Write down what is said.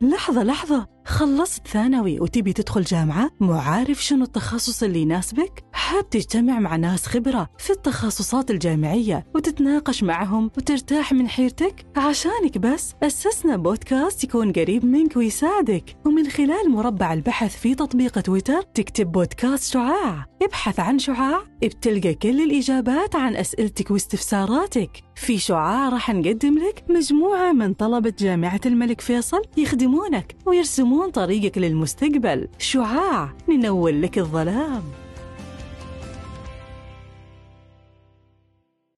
لحظة لحظة خلصت ثانوي وتبي تدخل جامعة مو عارف شنو التخصص اللي يناسبك؟ حاب تجتمع مع ناس خبرة في التخصصات الجامعية وتتناقش معهم وترتاح من حيرتك؟ عشانك بس أسسنا بودكاست يكون قريب منك ويساعدك. ومن خلال مربع البحث في تطبيق تويتر تكتب بودكاست شعاع. ابحث عن شعاع بتلقى كل الإجابات عن أسئلتك واستفساراتك. في شعاع راح نقدم لك مجموعة من طلبة جامعة الملك فيصل يخدمونك ويرسمون طريقك للمستقبل. شعاع ننور لك الظلام.